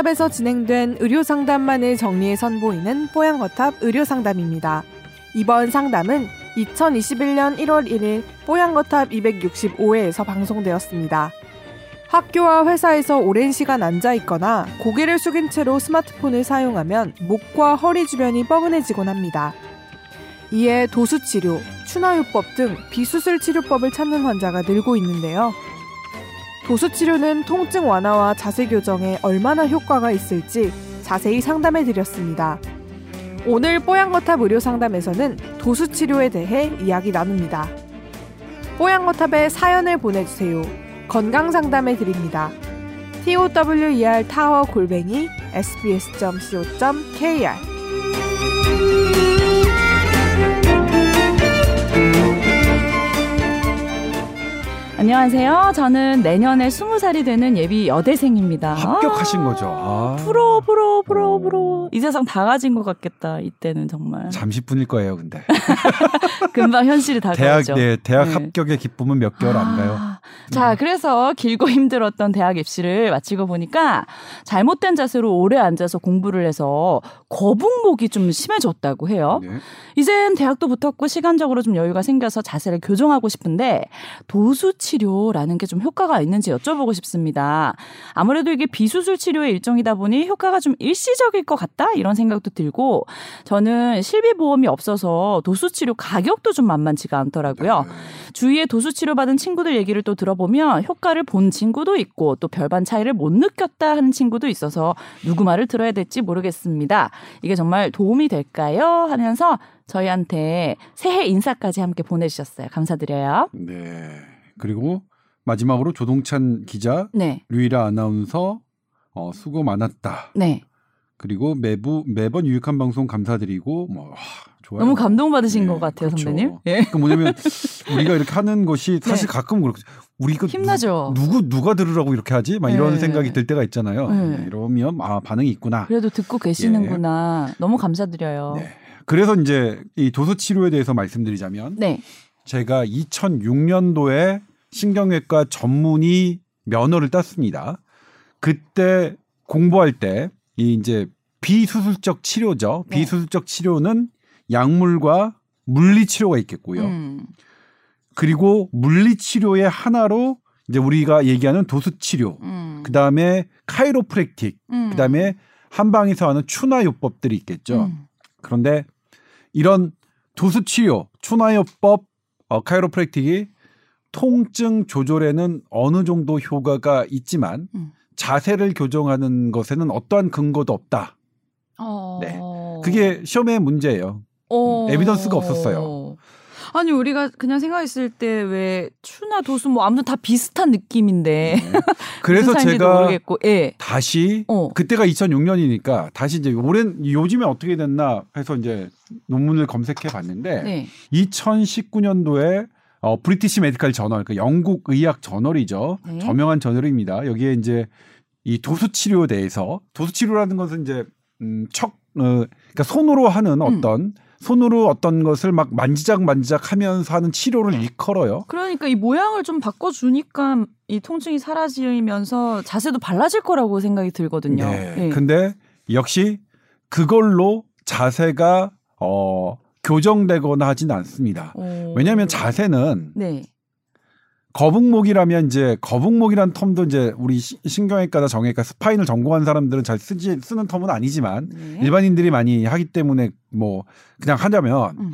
뽀양거탑에서 진행된 의료 상담만을 정리해 선보이는 뽀양거탑 의료 상담입니다. 이번 상담은 2021년 1월 1일 뽀양거탑 265회에서 방송되었습니다. 학교와 회사에서 오랜 시간 앉아 있거나 고개를 숙인 채로 스마트폰을 사용하면 목과 허리 주변이 뻐근해지곤 합니다. 이에 도수 치료, 추나요법 등 비수술 치료법을 찾는 환자가 늘고 있는데요. 도수 치료는 통증 완화와 자세 교정에 얼마나 효과가 있을지 자세히 상담해 드렸습니다. 오늘 뽀양거탑 의료 상담에서는 도수 치료에 대해 이야기 나눕니다. 뽀양거탑에 사연을 보내주세요. 건강 상담해 드립니다. tower 타워 골뱅이 sbs.co.kr 안녕하세요. 저는 내년에 스무 살이 되는 예비 여대생입니다. 합격하신 거죠. 아. 프로 프로 프로 프로 이 세상 다 가진 것 같겠다. 이때는 정말 잠시 뿐일 거예요, 근데. 금방 현실이 대학 다가오죠. 네, 대학 네. 합격의 기쁨은 몇 개월 안 가요. 아, 자, 그래서 길고 힘들었던 대학 입시를 마치고 보니까 잘못된 자세로 오래 앉아서 공부를 해서 거북목이 좀 심해졌다고 해요. 네. 이젠 대학도 붙었고 시간적으로 좀 여유가 생겨서 자세를 교정하고 싶은데 도수 치료라는 게 좀 효과가 있는지 여쭤보고 싶습니다. 아무래도 이게 비수술 치료의 일종이다 보니 효과가 좀 일시적일 것 같다 이런 생각도 들고 저는 실비 보험이 없어서 도수 치료 가격도 좀 만만치가 않더라고요. 주위에 도수 치료 받은 친구들 얘기를 또 들어보면 효과를 본 친구도 있고 또 별반 차이를 못 느꼈다 하는 친구도 있어서 누구 말을 들어야 될지 모르겠습니다. 이게 정말 도움이 될까요? 하면서 저희한테 새해 인사까지 함께 보내주셨어요. 감사드려요. 네. 그리고 마지막으로 조동찬 기자, 네, 류이라 아나운서 어, 수고 많았다. 네. 그리고 매부 매번 유익한 방송 감사드리고 뭐 와, 좋아요. 너무 감동받으신 네, 것 같아요, 그렇죠. 선배님. 예. 그러니까 뭐냐면 우리가 이렇게 하는 것이 사실 네. 가끔 그렇고 우리 이거 힘나죠. 누, 구 누가 들으라고 이렇게 하지? 막 이런 네. 생각이 들 때가 있잖아요. 네. 네, 이러면 아 반응이 있구나. 그래도 듣고 계시는구나. 너무 감사드려요. 네. 그래서 이제 이 도수 치료에 대해서 말씀드리자면 네. 제가 2006년도에 신경외과 전문의 면허를 땄습니다. 그때 공부할 때 이 이제 비수술적 치료죠. 네. 비수술적 치료는 약물과 물리 치료가 있겠고요. 음. 그리고 물리 치료의 하나로 이제 우리가 얘기하는 도수 치료, 음. 그다음에 카이로프랙틱, 음. 그다음에 한방에서 하는 추나요법들이 있겠죠. 음. 그런데 이런 도수 치료, 추나요법, 어, 카이로프랙틱이 통증 조절에는 어느 정도 효과가 있지만 음. 자세를 교정하는 것에는 어떠한 근거도 없다. 어. 네. 그게 시험의 문제예요. 어. 에비던스가 없었어요. 아니 우리가 그냥 생각했을 때 왜 추나 도수 뭐 아무튼 다 비슷한 느낌인데 네. 그래서 제가 모르겠고 예. 다시 어. 그때가 2006년이니까 다시 이제 오랜 요즘에 어떻게 됐나 해서 이제 논문을 검색해 봤는데 네. 2019년도에 어, 브리티시 메디칼 저널, 그 영국 의학 저널이죠. 네. 저명한 저널입니다. 여기에 이제 이 도수 치료에 대해서 도수 치료라는 것은 이제 음, 척, 어, 그러니까 손으로 하는 어떤 손으로 어떤 것을 막 만지작 만지작 하면서 하는 치료를 일컬어요. 그러니까 이 모양을 좀 바꿔주니까 이 통증이 사라지면서 자세도 발라질 거라고 생각이 들거든요. 네. 예. 근데 역시 그걸로 자세가 어, 교정되거나 하진 않습니다. 어. 왜냐하면 자세는 네. 거북목이라면 이제 거북목이란 텀도 이제 우리 시- 신경외과나 정외과 스파인을 전공한 사람들은 잘 쓰지 쓰는 텀은 아니지만 네. 일반인들이 많이 하기 때문에 뭐 그냥 하자면 음.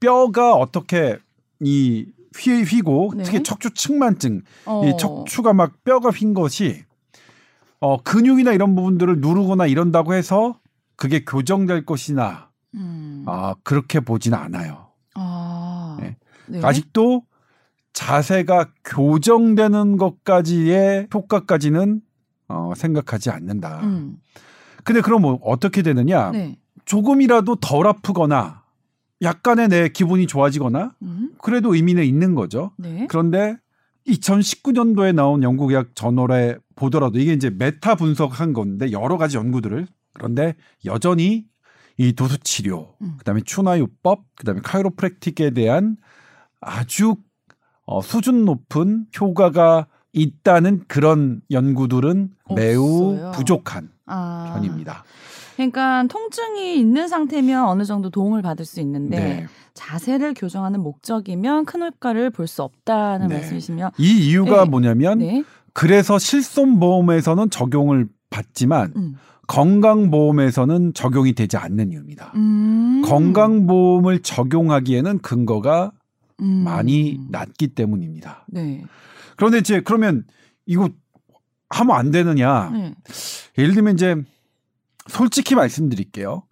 뼈가 어떻게 이 휘, 휘고 네. 특히 척추 측만증 어. 이 척추가 막 뼈가 휜 것이 어 근육이나 이런 부분들을 누르거나 이런다고 해서 그게 교정될 것이나 음. 아 그렇게 보지는 않아요. 아. 네. 네. 아직도 자세가 교정되는 것까지의 효과까지는 어, 생각하지 않는다. 음. 근데 그럼 뭐 어떻게 되느냐? 네. 조금이라도 덜 아프거나 약간의 내 기분이 좋아지거나 음. 그래도 의미는 있는 거죠. 네. 그런데 2019년도에 나온 영국의학 저널에 보더라도 이게 이제 메타 분석한 건데 여러 가지 연구들을 그런데 여전히 이 도수 치료, 음. 그다음에 추나요법, 그다음에 카이로프랙틱에 대한 아주 어, 수준 높은 효과가 있다는 그런 연구들은 매우 없어요. 부족한 아. 편입니다. 그러니까 통증이 있는 상태면 어느 정도 도움을 받을 수 있는데 네. 자세를 교정하는 목적이면 큰 효과를 볼 수 없다는 네. 말씀이시면 이 이유가 네. 뭐냐면 네. 그래서 실손보험에서는 적용을 받지만 음. 건강보험에서는 적용이 되지 않는 이유입니다. 음. 건강보험을 적용하기에는 근거가 음. 많이 낮기 때문입니다. 네. 그런데 이제 그러면 이거 하면 안 되느냐? 네. 예를 들면 이제 솔직히 말씀드릴게요.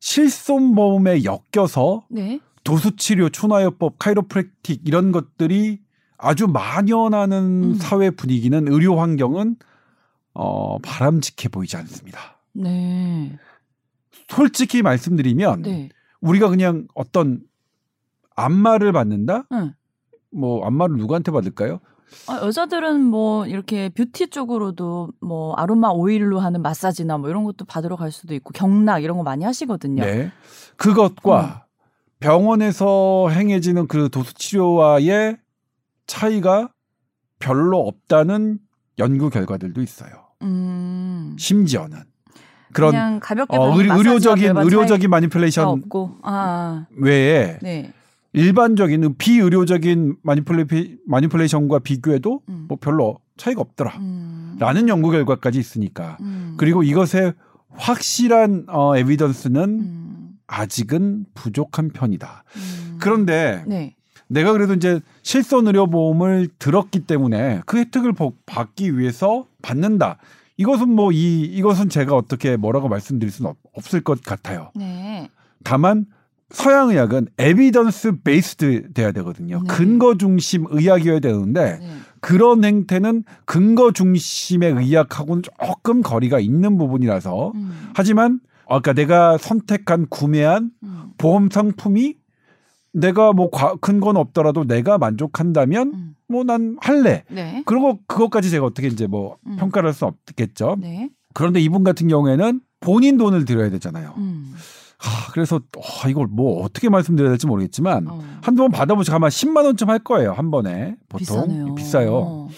실손보험에 엮여서 네. 도수치료, 추나요법, 카이로프랙틱 이런 것들이 아주 만연하는 음. 사회 분위기는 의료 환경은 어, 바람직해 보이지 않습니다. 네. 솔직히 말씀드리면 네. 우리가 그냥 어떤 안마를 받는다? 응. 뭐 안마를 누구한테 받을까요? 아, 여자들은 뭐 이렇게 뷰티 쪽으로도 뭐 아로마 오일로 하는 마사지나 뭐 이런 것도 받으러 갈 수도 있고 경락 이런 거 많이 하시거든요. 네. 음. 그것과 병원에서 행해지는 그 도수 치료와의 차이가 별로 없다는 연구 결과들도 있어요. 음. 심지어는 그런 그냥 가볍게 어, 의료, 의료적인 의료적인 마니플레이션 없고. 아. 외에 네. 일반적인 비의료적인 마니플레, 마니플레이션과 비교해도 음. 뭐 별로 차이가 없더라. 음. 라는 연구 결과까지 있으니까. 음. 그리고 이것의 확실한 어, 에비던스는 음. 아직은 부족한 편이다. 음. 그런데 네. 내가 그래도 이제 실손 의료 보험을 들었기 때문에 그 혜택을 보- 받기 위해서 받는다. 이것은 뭐 이 이것은 제가 어떻게 뭐라고 말씀드릴 수는 없, 없을 것 같아요. 네. 다만 서양 의학은 evidence based 돼야 되거든요. 네. 근거 중심 의학이어야 되는데 네. 그런 행태는 근거 중심의 의학하고는 조금 거리가 있는 부분이라서 음. 하지만 아까 내가 선택한 구매한 음. 보험 상품이 내가 뭐 과- 근거는 없더라도 내가 만족한다면 음. 뭐난 할래. 네. 그리고 그것까지 제가 어떻게 이제 뭐 음. 평가를 할수 없겠죠. 네. 그런데 이분 같은 경우에는 본인 돈을 들여야 되잖아요. 음. 하, 그래서 어, 이걸 뭐 어떻게 말씀드려야 될지 모르겠지만 어. 한두 번 받아보시고 아마 10만 원쯤 할 거예요 한 번에 보통 비싸네요. 비싸요. 어.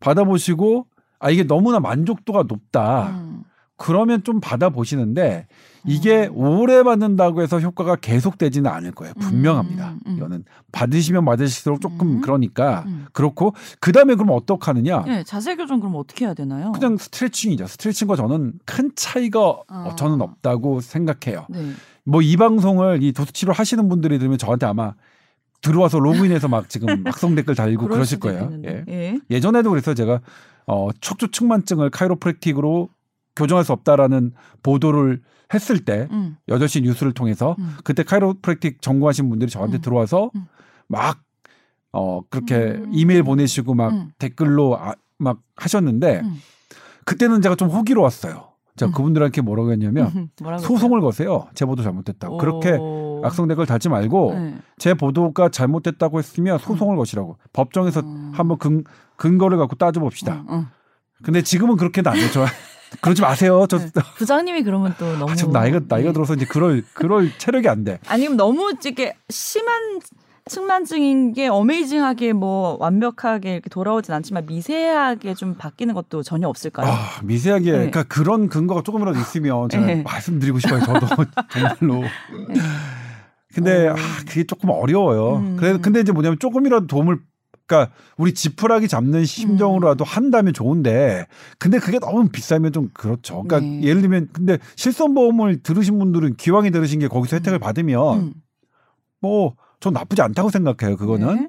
받아보시고 아 이게 너무나 만족도가 높다. 음. 그러면 좀 받아보시는데 이게 오래 받는다고 해서 효과가 계속되지는 않을 거예요. 분명합니다. 음, 음. 이거는 받으시면 받으실수록 조금 음. 그러니까 음. 그렇고 그 다음에 그럼 어떡하느냐? 네, 자세 교정 그럼 어떻게 해야 되나요? 그냥 스트레칭이죠. 스트레칭과 저는 큰 차이가 어, 어. 저는 없다고 생각해요. 네. 뭐이 방송을 이 도수치료 하시는 분들이 들으면 저한테 아마 들어와서 로그인해서 막 지금 악성 댓글 달고 그러실 거예요. 있겠는데. 예. 예. 예전에도 그래서 제가 어, 척추 측만증을 카이로프랙틱으로 교정할 수 없다라는 보도를 했을 때 음. 8시 뉴스를 통해서 음. 그때 카이로프랙틱 전공하신 분들이 저한테 음. 들어와서 음. 막 어, 그렇게 음. 이메일 보내시고 막 음. 댓글로 아, 막 하셨는데 음. 그때는 제가 좀 호기로웠어요. 제가 음. 그분들한테 뭐라고 했냐면 소송을 거세요. 제 보도 잘못됐다고. 그렇게 오. 악성 댓글 달지 말고 네. 제 보도가 잘못됐다고 했으면 소송을 거시라고 법정에서 음. 한번 근, 근거를 갖고 따져 봅시다. 응, 응. 근데 지금은 그렇게는 안 되죠. 그러지 마세요. 저 네. 부장님이 그러면 또 너무 아, 지금 나이가 나이가 네. 들어서 이제 그럴 그럴 체력이 안 돼. 아니면 너무 이렇게 심한 측만증인 게 어메이징하게 뭐 완벽하게 이렇게 돌아오진 않지만 미세하게 좀 바뀌는 것도 전혀 없을까요? 아, 미세하게 네. 그러니까 그런 근거가 조금이라도 있으면 제가 네. 말씀드리고 싶어요. 저도 정말로. 근데 어. 아, 그게 조금 어려워요. 음. 그래 근데 이제 뭐냐면 조금이라도 도움을 그러니까 우리 지푸라기 잡는 심정으로라도 한다면 좋은데 근데 그게 너무 비싸면 좀 그렇죠. 그러니까 네. 예를 들면 근데 실손 보험을 들으신 분들은 기왕에 들으신 게 거기서 혜택을 받으면 음. 뭐전 나쁘지 않다고 생각해요. 그거는. 네.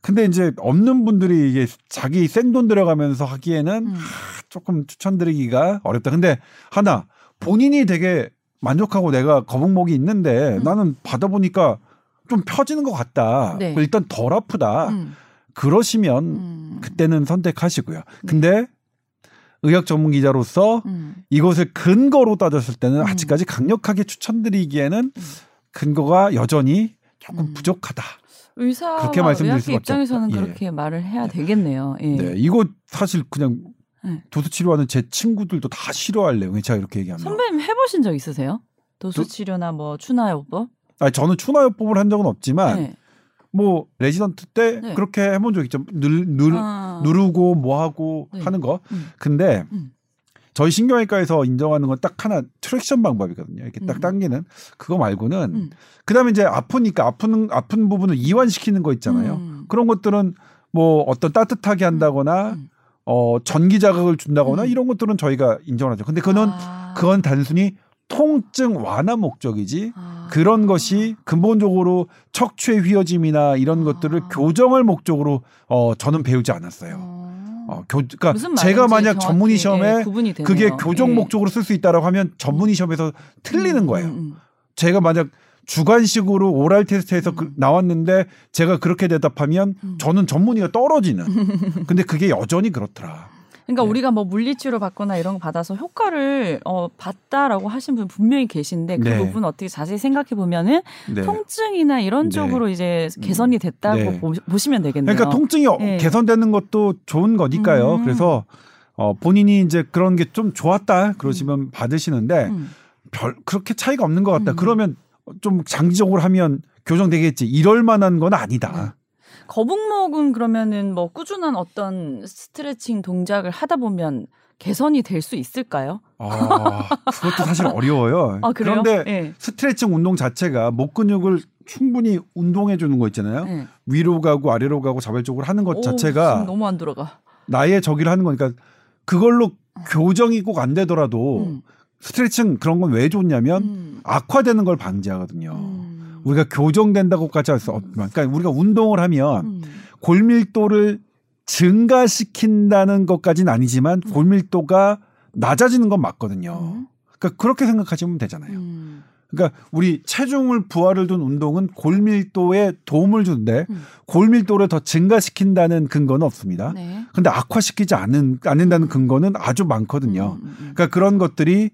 근데 이제 없는 분들이 이게 자기 생돈 들여가면서 하기에는 음. 하, 조금 추천드리기가 어렵다. 근데 하나 본인이 되게 만족하고 내가 거북목이 있는데 음. 나는 받아보니까 좀 펴지는 것 같다. 네. 일단 덜 아프다. 음. 그러시면 음. 그때는 선택하시고요. 근데 의학 전문 기자로서 음. 이것을 근거로 따졌을 때는 음. 아직까지 강력하게 추천드리기에는 근거가 여전히 조금 음. 부족하다. 의사와 그렇게 말씀드릴 수밖에 입장에서는 없다. 예. 그렇게 말을 해야 되겠네요. 예. 네, 이거 사실 그냥 네. 도수 치료하는 제 친구들도 다 싫어할래요. 제가 이렇게 얘기하면. 선배님 해보신 적 있으세요? 도수 치료나 뭐 추나요법? 아니, 저는 추나요법을 한 적은 없지만 네. 뭐 레지던트 때 네. 그렇게 해본 적 있죠. 늘, 늘 아. 누르고 뭐 하고 네. 하는 거. 음. 근데 음. 저희 신경외과에서 인정하는 건 딱 하나 traction 방법이거든요. 이렇게 딱 음. 당기는 그거 말고는 음. 그다음에 이제 아프니까 아픈 아픈 부분을 이완시키는 거 있잖아요. 음. 그런 것들은 뭐 어떤 따뜻하게 한다거나 음. 어 전기 자극을 준다거나 음. 이런 것들은 저희가 인정하죠. 근데 그는 아. 그건 단순히 통증 완화 목적이지 아. 그런 것이 근본적으로 척추의 휘어짐이나 이런 아. 것들을 교정을 목적으로 어 저는 배우지 않았어요. 어. 어, 교, 그러니까 제가 만약 전문의 시험에 예. 그게 교정 예. 목적으로 쓸 수 있다라고 하면 전문의 시험에서 틀리는 음, 거예요. 음, 음. 제가 만약 주관식으로 오랄 테스트에서 음. 그- 나왔는데 제가 그렇게 대답하면 음. 저는 전문의가 떨어지는. 근데 그게 여전히 그렇더라. 그러니까 네. 우리가 뭐 물리치료 받거나 이런 거 받아서 효과를 어, 봤다라고 하신 분 분명히 계신데 그 네. 부분 어떻게 자세히 생각해 보면은 네. 통증이나 이런 네. 쪽으로 이제 개선이 됐다고 네. 보, 보시면 되겠네요. 그러니까 통증이 어- 네. 개선되는 것도 좋은 거니까요. 음. 그래서 어, 본인이 이제 그런 게 좀 좋았다 그러시면 받으시는데 음. 별 그렇게 차이가 없는 것 같다. 음. 그러면 좀 장기적으로 하면 교정되겠지. 이럴 만한 건 아니다. 거북목은 그러면은 뭐 꾸준한 어떤 스트레칭 동작을 하다 보면 개선이 될 수 있을까요? 아, 그것도 사실 어려워요. 아? 그런데 예. 스트레칭 운동 자체가 목 근육을 충분히 운동해 주는 거 있잖아요. 예. 위로 가고 아래로 가고 자발적으로 하는 것 오, 자체가 너무 안 들어가. 나의 저기를 하는 거니까 그걸로 교정이 꼭 안 되더라도 음. 스트레칭 그런 건 왜 좋냐면 음. 악화되는 걸 방지하거든요. 음. 우리가 교정된다고까지 할 수 없지만, 그러니까 우리가 운동을 하면 음. 골밀도를 증가시킨다는 것까지는 아니지만 골밀도가 낮아지는 건 맞거든요. 음. 그러니까 그렇게 생각하시면 되잖아요. 음. 그러니까 우리 체중을 부하를 둔 운동은 골밀도에 도움을 주는데 음. 골밀도를 더 증가시킨다는 근거는 없습니다. 네. 근데 악화시키지 않는 않는다는 근거는 아주 많거든요. 음, 음, 음. 그러니까 그런 것들이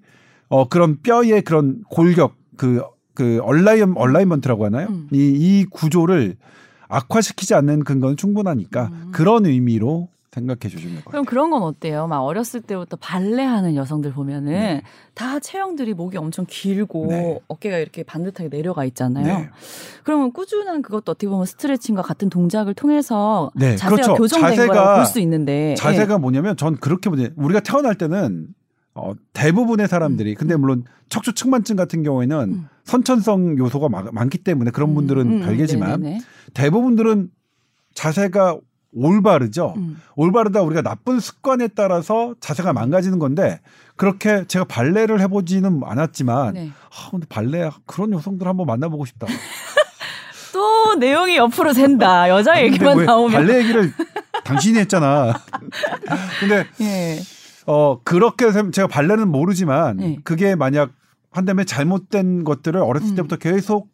어 그런 뼈의 그런 골격 그 그 align alignment라고 하나요? 음. 이 이 구조를 악화시키지 않는 근거는 충분하니까 음. 그런 의미로 생각해 주시면 될것 그럼. 그런 건 어때요? 막 어렸을 때부터 발레하는 여성들 보면은 네. 다 체형들이 목이 엄청 길고 네. 어깨가 이렇게 반듯하게 내려가 있잖아요. 네. 그러면 꾸준한 그것도 어떻게 보면 스트레칭과 같은 동작을 통해서 네, 자세가 그렇죠. 교정된 자세가- 거라고 볼수 있는데 자세가 뭐냐면 전 그렇게 보냐 우리가 태어날 때는 어, 대부분의 사람들이 근데 물론 척추 측만증 같은 경우에는 음. 선천성 요소가 마- 많기 때문에 그런 분들은 음, 음, 별개지만 네네네. 대부분들은 자세가 올바르죠. 음. 올바르다 우리가 나쁜 습관에 따라서 자세가 망가지는 건데 그렇게 제가 발레를 해보지는 않았지만 네. 아, 근데 발레 그런 여성들 한번 만나보고 싶다. 또 내용이 옆으로 샌다. 여자 얘기만 왜 나오면. 발레 얘기를 당신이 했잖아. 근데 예. 어 그렇게 생- 제가 발레는 모르지만 네. 그게 만약 한다음에 잘못된 것들을 어렸을 음. 때부터 계속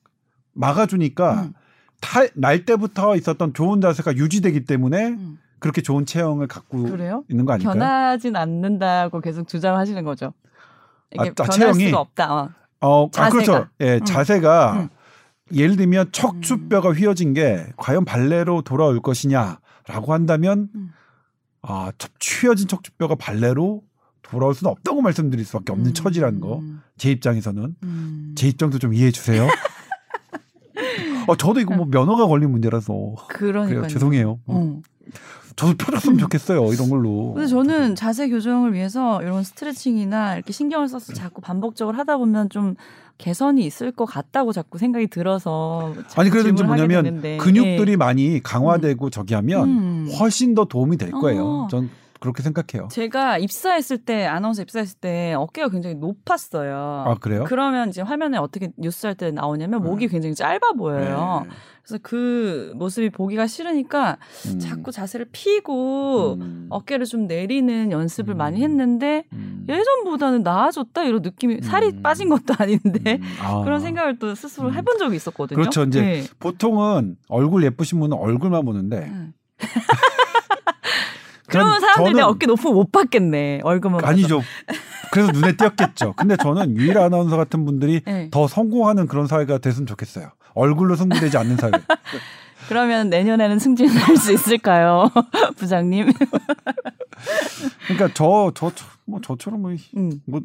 막아주니까 음. 탈, 날 때부터 있었던 좋은 자세가 유지되기 때문에 음. 그렇게 좋은 체형을 갖고 그래요? 있는 거 아닐까요? 변하진 않는다고 계속 주장하시는 거죠. 이게 아, 아, 변할 체형이? 수가 없다. 어. 어, 아, 자세가. 그렇죠. 예, 음. 자세가 음. 예를 들면 척추뼈가 휘어진 게 과연 발레로 돌아올 것이냐라고 한다면 음. 아, 척- 휘어진 척추뼈가 발레로 돌아올 수는 없다고 말씀드릴 수밖에 없는 음. 처지라는 거. 제 입장에서는 음. 제 입장도 좀 이해해 주세요. 어, 저도 이거 뭐 면허가 걸린 문제라서 그러니까요. 그래요. 죄송해요. 어. 저도 펴줬으면 좋겠어요. 이런 걸로. 근데 저는 자세 교정을 위해서 이런 스트레칭이나 이렇게 신경을 써서 자꾸 반복적으로 하다 보면 좀 개선이 있을 것 같다고 자꾸 생각이 들어서 아니 그래도 이제 뭐냐면. 근육들이 예. 많이 강화되고 저기 하면 음. 훨씬 더 도움이 될 거예요. 어. 전 그렇게 생각해요. 제가 입사했을 때 아나운서 입사했을 때 어깨가 굉장히 높았어요. 아 그래요? 그러면 이제 화면에 어떻게 뉴스 할 때 나오냐면 목이 음. 굉장히 짧아 보여요. 네. 그래서 그 모습이 보기가 싫으니까 음. 자꾸 자세를 피고 음. 어깨를 좀 내리는 연습을 음. 많이 했는데 음. 예전보다는 나아졌다 이런 느낌이 살이 음. 빠진 것도 아닌데 음. 아. 그런 생각을 또 스스로 음. 해본 적이 있었거든요. 그렇죠. 이제 네. 보통은 얼굴 예쁘신 분은 얼굴만 보는데 음. 그러면 전- 사람들이 어깨 높으면 못 봤겠네. 얼굴만 봐서. 아니죠. 그래서 눈에 띄었겠죠. 근데 저는 유일 아나운서 같은 분들이 네. 더 성공하는 그런 사회가 됐으면 좋겠어요. 얼굴로 승부되지 않는 사회. 그러면 내년에는 승진할 수 있을까요, 부장님? 그러니까 저 저 뭐 저처럼 뭐, 음. 뭐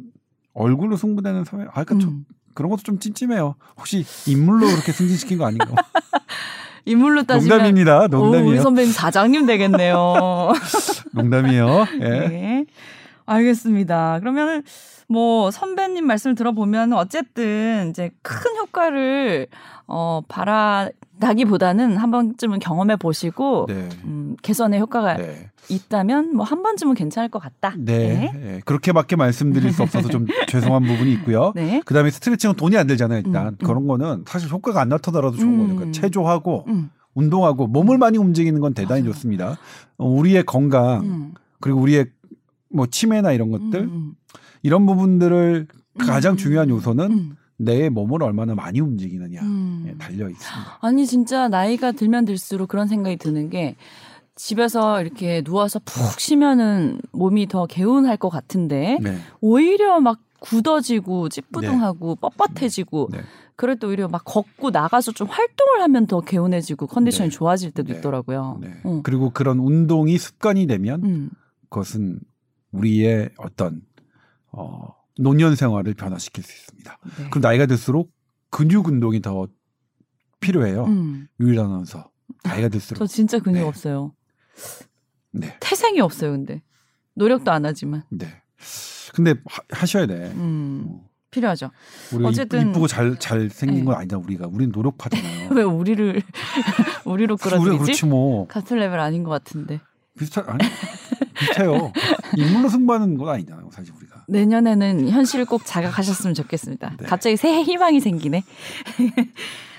얼굴로 승부되는 사회. 아 그러니까 저- 음. 그런 것도 좀 찜찜해요. 혹시 인물로 그렇게 승진시킨 거 아닌가? 인물로 따지면 농담입니다. 오, 우리. 선배님 사장님 되겠네요. 농담이에요. 예. 네. 알겠습니다. 그러면 뭐 선배님 말씀을 들어보면 어쨌든 이제 큰 효과를 어 바라다기보다는 한 번쯤은 경험해 보시고 네. 음, 개선의 효과가 네. 있다면 뭐 한 번쯤은 괜찮을 것 같다. 네. 네. 그렇게밖에 말씀드릴 수 없어서 좀 죄송한 부분이 있고요. 네. 그다음에 스트레칭은 돈이 안 들잖아요. 일단 음, 음. 그런 거는 사실 효과가 안 나타나더라도 좋은 음. 거죠. 그러니까 체조하고 음, 운동하고 몸을 많이 움직이는 건 대단히 맞아요. 좋습니다. 어, 우리의 건강 음, 그리고 우리의 뭐 치매나 이런 것들 음, 이런 부분들을 음. 가장 중요한 요소는 음, 내 몸을 얼마나 많이 움직이느냐 음. 에 달려 있습니다. 아니 진짜 나이가 들면 들수록 그런 생각이 드는 게 집에서 이렇게 누워서 푹 쉬면은 몸이 더 개운할 것 같은데 네. 오히려 막 굳어지고 찌뿌둥하고 뻣뻣해지고 네. 그럴 때 오히려 막 걷고 나가서 좀 활동을 하면 더 개운해지고 컨디션이 네. 좋아질 때도 네. 있더라고요. 네. 어. 그리고 그런 운동이 습관이 되면 음. 그것은 우리의 어떤 어, 노년 생활을 변화시킬 수 있습니다. 네. 그럼 나이가 들수록 근육 운동이 더 필요해요. 음. 유일 아나운서 나이가 저 들수록 진짜 근육 네. 없어요. 네, 태생이 없어요, 근데. 노력도 안 하지만. 네. 근데 하, 셔야 돼. 음. 필요하죠. 우리가 어쨌든- 이쁘고 잘 잘 생긴 네. 건 아니다. 우리가 우리는 노력하잖아요. 왜 우리를 우리로 끌어들이지? 그렇지 뭐 같은 레벨 아닌 것 같은데. 비슷하 아니 비슷해요. 인물로 승부하는 건 아니잖아요. 사실 우리가. 내년에는 현실을 꼭 자각하셨으면 좋겠습니다. 네. 갑자기 새해 희망이 생기네.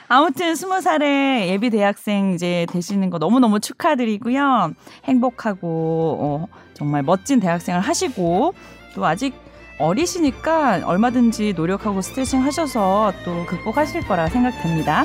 아무튼 스무 살에 예비 대학생 이제 되시는 거 너무너무 축하드리고요. 행복하고 어, 정말 멋진 대학생을 하시고 또 아직 어리시니까 얼마든지 노력하고 스트레칭 하셔서 또 극복하실 거라 생각됩니다.